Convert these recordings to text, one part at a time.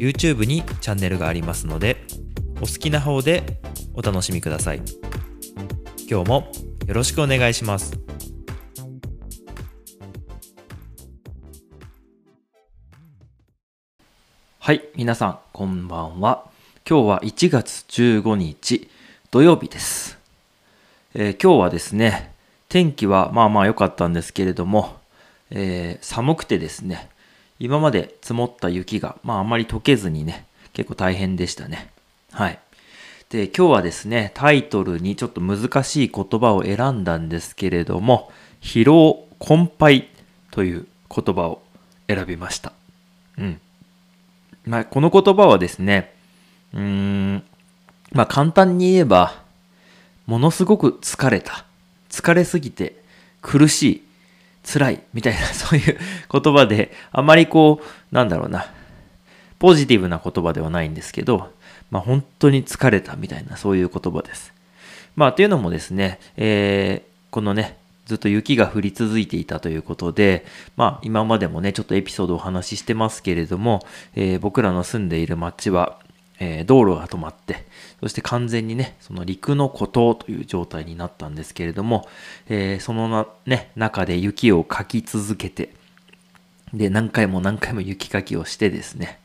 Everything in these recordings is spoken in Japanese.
YouTube にチャンネルがありますのでお好きな方でお楽しみください。今日もよろしくお願いします。はい皆さんこんばんは。今日は1月15日土曜日です、えー今日はですね天気はまあまあ良かったんですけれども、えー寒くてですね今まで積もった雪が、まああまり溶けずにね、結構大変でしたね。はい。で、今日はですね、タイトルにちょっと難しい言葉を選んだんですけれども、疲労困憊という言葉を選びました。うん。まあ、この言葉はですね、うーん、まあ簡単に言えば、ものすごく疲れた。疲れすぎて苦しい。辛いみたいな そういう言葉であまりこうなんだろうなポジティブな言葉ではないんですけどまあ本当に疲れたみたいなそういう言葉です。まあというのもですね、えーこのねずっと雪が降り続いていたということでまあ今までもねちょっとエピソードをお話ししてますけれども、えー僕らの住んでいる町はえー道路が止まって、そして完全にね、その陸の孤島という状態になったんですけれども、えーそのな、ね、中で雪をかき続けて、で、何回も何回も雪かきをしてですね、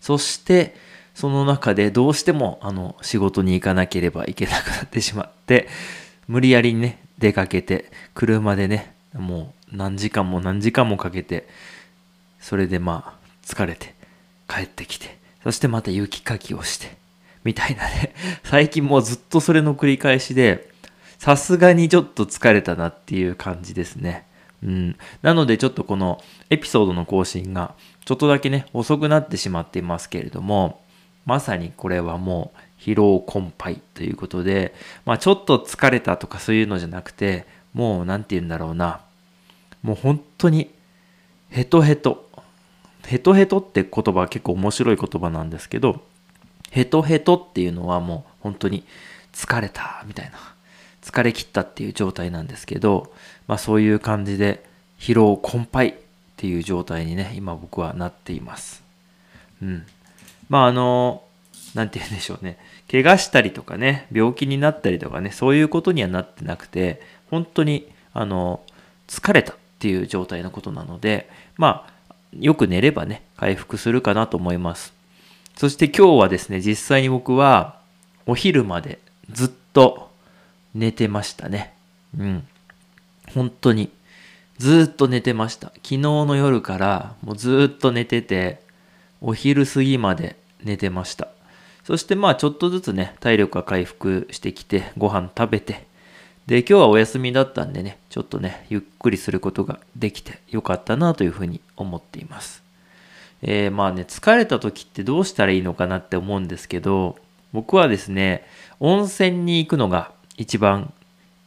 そして、その中でどうしても、あの、仕事に行かなければいけなくなってしまって、無理やりね、出かけて、車でね、もう何時間も何時間もかけて、それでまあ、疲れて帰ってきて、そしてまた雪かきをして、みたいなね。最近もうずっとそれの繰り返しで、さすがにちょっと疲れたなっていう感じですね。うん。なのでちょっとこのエピソードの更新がちょっとだけね、遅くなってしまっていますけれども、まさにこれはもう疲労困憊ということで、まあちょっと疲れたとかそういうのじゃなくて、もうなんて言うんだろうな。もう本当にヘトヘト。ヘトヘトって言葉は結構面白い言葉なんですけど、ヘトヘトっていうのはもう本当に疲れたみたいな、疲れ切ったっていう状態なんですけど、まあそういう感じで疲労困憊っていう状態にね、今僕はなっています。うん。まああの、なんて言うんでしょうね。怪我したりとかね、病気になったりとかね、そういうことにはなってなくて、本当に、あの、疲れたっていう状態のことなので、まあ、よく寝ればね、回復するかなと思います。そして今日はですね、実際に僕はお昼までずっと寝てましたね。うん。本当に。ずっと寝てました。昨日の夜からもうずっと寝てて、お昼過ぎまで寝てました。そしてまあちょっとずつね、体力が回復してきて、ご飯食べて、で、今日はお休みだったんでね、ちょっとね、ゆっくりすることができてよかったなというふうに思っています。えーまあね、疲れた時ってどうしたらいいのかなって思うんですけど、僕はですね、温泉に行くのが一番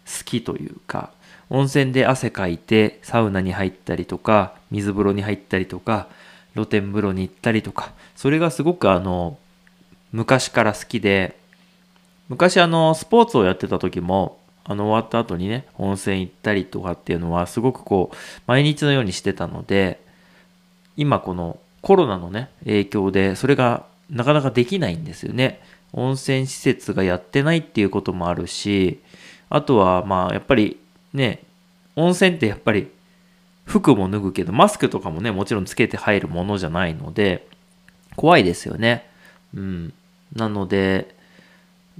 好きというか、温泉で汗かいてサウナに入ったりとか、水風呂に入ったりとか、露天風呂に行ったりとか、それがすごくあの、昔から好きで、昔あの、スポーツをやってた時も、あの、終わった後にね、温泉行ったりとかっていうのは、すごくこう、毎日のようにしてたので、今このコロナのね、影響で、それがなかなかできないんですよね。温泉施設がやってないっていうこともあるし、あとは、まあ、やっぱりね、温泉ってやっぱり服も脱ぐけど、マスクとかもね、もちろんつけて入るものじゃないので、怖いですよね。うん。なので、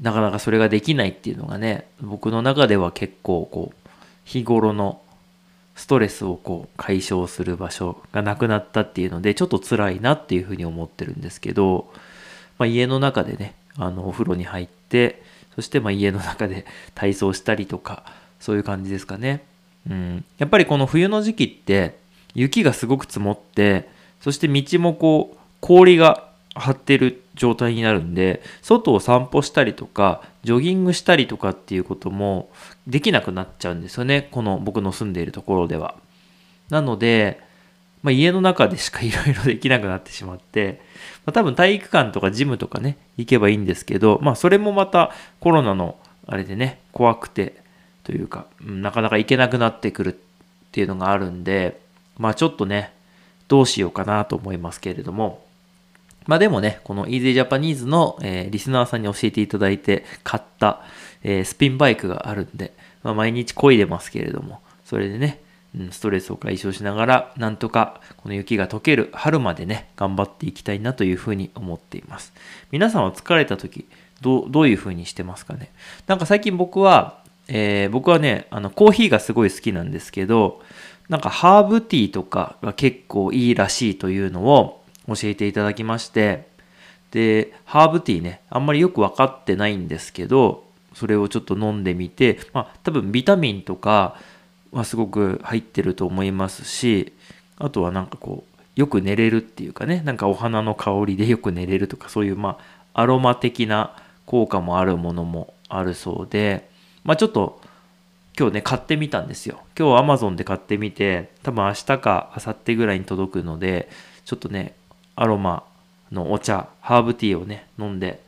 なかなかそれができないっていうのがね、僕の中では結構こう、日頃のストレスをこう解消する場所がなくなったっていうので、ちょっと辛いなっていうふうに思ってるんですけど、まあ、家の中でね、あの、お風呂に入って、そしてまあ家の中で 体操したりとか、そういう感じですかね。うん。やっぱりこの冬の時期って、雪がすごく積もって、そして道もこう、氷が張ってる状態になるんで、外を散歩したりとか、ジョギングしたりとかっていうこともできなくなっちゃうんですよね。この僕の住んでいるところでは。なので、まあ、家の中でしか いろいろできなくなってしまって、まあ、多分体育館とかジムとかね、行けばいいんですけど、まあそれもまたコロナのあれでね、怖くてというか、うん、なかなか行けなくなってくるっていうのがあるんで、まあちょっとね、どうしようかなと思いますけれども、まあでもね、この Easy Japanese の、えー、リスナーさんに教えていただいて買った、えー、スピンバイクがあるんで、まあ、毎日漕いでますけれども、それでね、うんストレスを解消しながら、なんとかこの雪が溶ける春までね、頑張っていきたいなというふうに思っています。皆さんは疲れた時、どう、どういうふうにしてますかね？なんか最近僕は、えー、僕はね、あの、コーヒーがすごい好きなんですけど、なんかハーブティーとかが結構いいらしいというのを教えていただきまして、で、ハーブティーね、あんまりよく分かってないんですけど、それをちょっと飲んでみて、まあ多分ビタミンとか、はすごく入ってると思いますしあとはなんかこうよく寝れるっていうかねなんかお花の香りでよく寝れるとかそういうまあアロマ的な効果もあるものもあるそうでまあちょっと今日ね買ってみたんですよ。今日 Amazon で買ってみて多分明日か明後日ぐらいに届くのでちょっとねアロマのお茶ハーブティーをね飲んで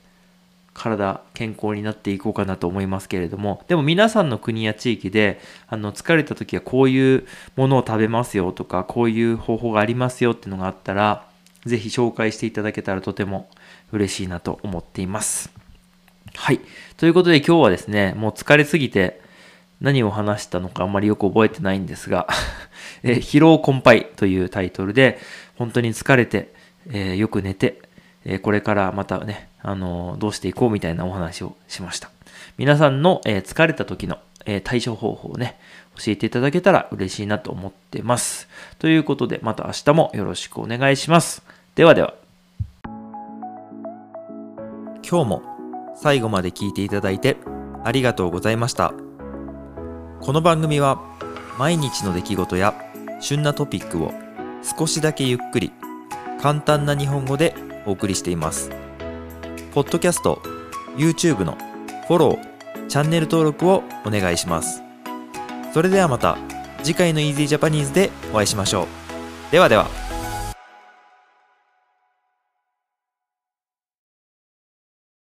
体健康になっていこうかなと思いますけれども。でも皆さんの国や地域であの疲れた時はこういうものを食べますよとかこういう方法がありますよっていうのがあったら是非紹介していただけたらとても嬉しいなと思っています。はい。ということで今日はですねもう疲れすぎて何を話したのかあんまりよく覚えてないんですが え疲労困憊というタイトルで本当に疲れて、えー、よく寝てえこれからまたね、あのどうしていこうみたいなお話をしました。皆さんの、え疲れた時の、え対処方法をね、教えていただけたら嬉しいなと思ってます。ということで、また明日もよろしくお願いします。ではでは。今日も最後まで聞いていただいてありがとうございました。この番組は毎日の出来事や旬なトピックを少しだけゆっくり簡単な日本語でお送りしています。ポッドキャスト、YouTube のフォロー、チャンネル登録をお願いします。それではまた次回の Easy Japanese でお会いしましょう。ではでは。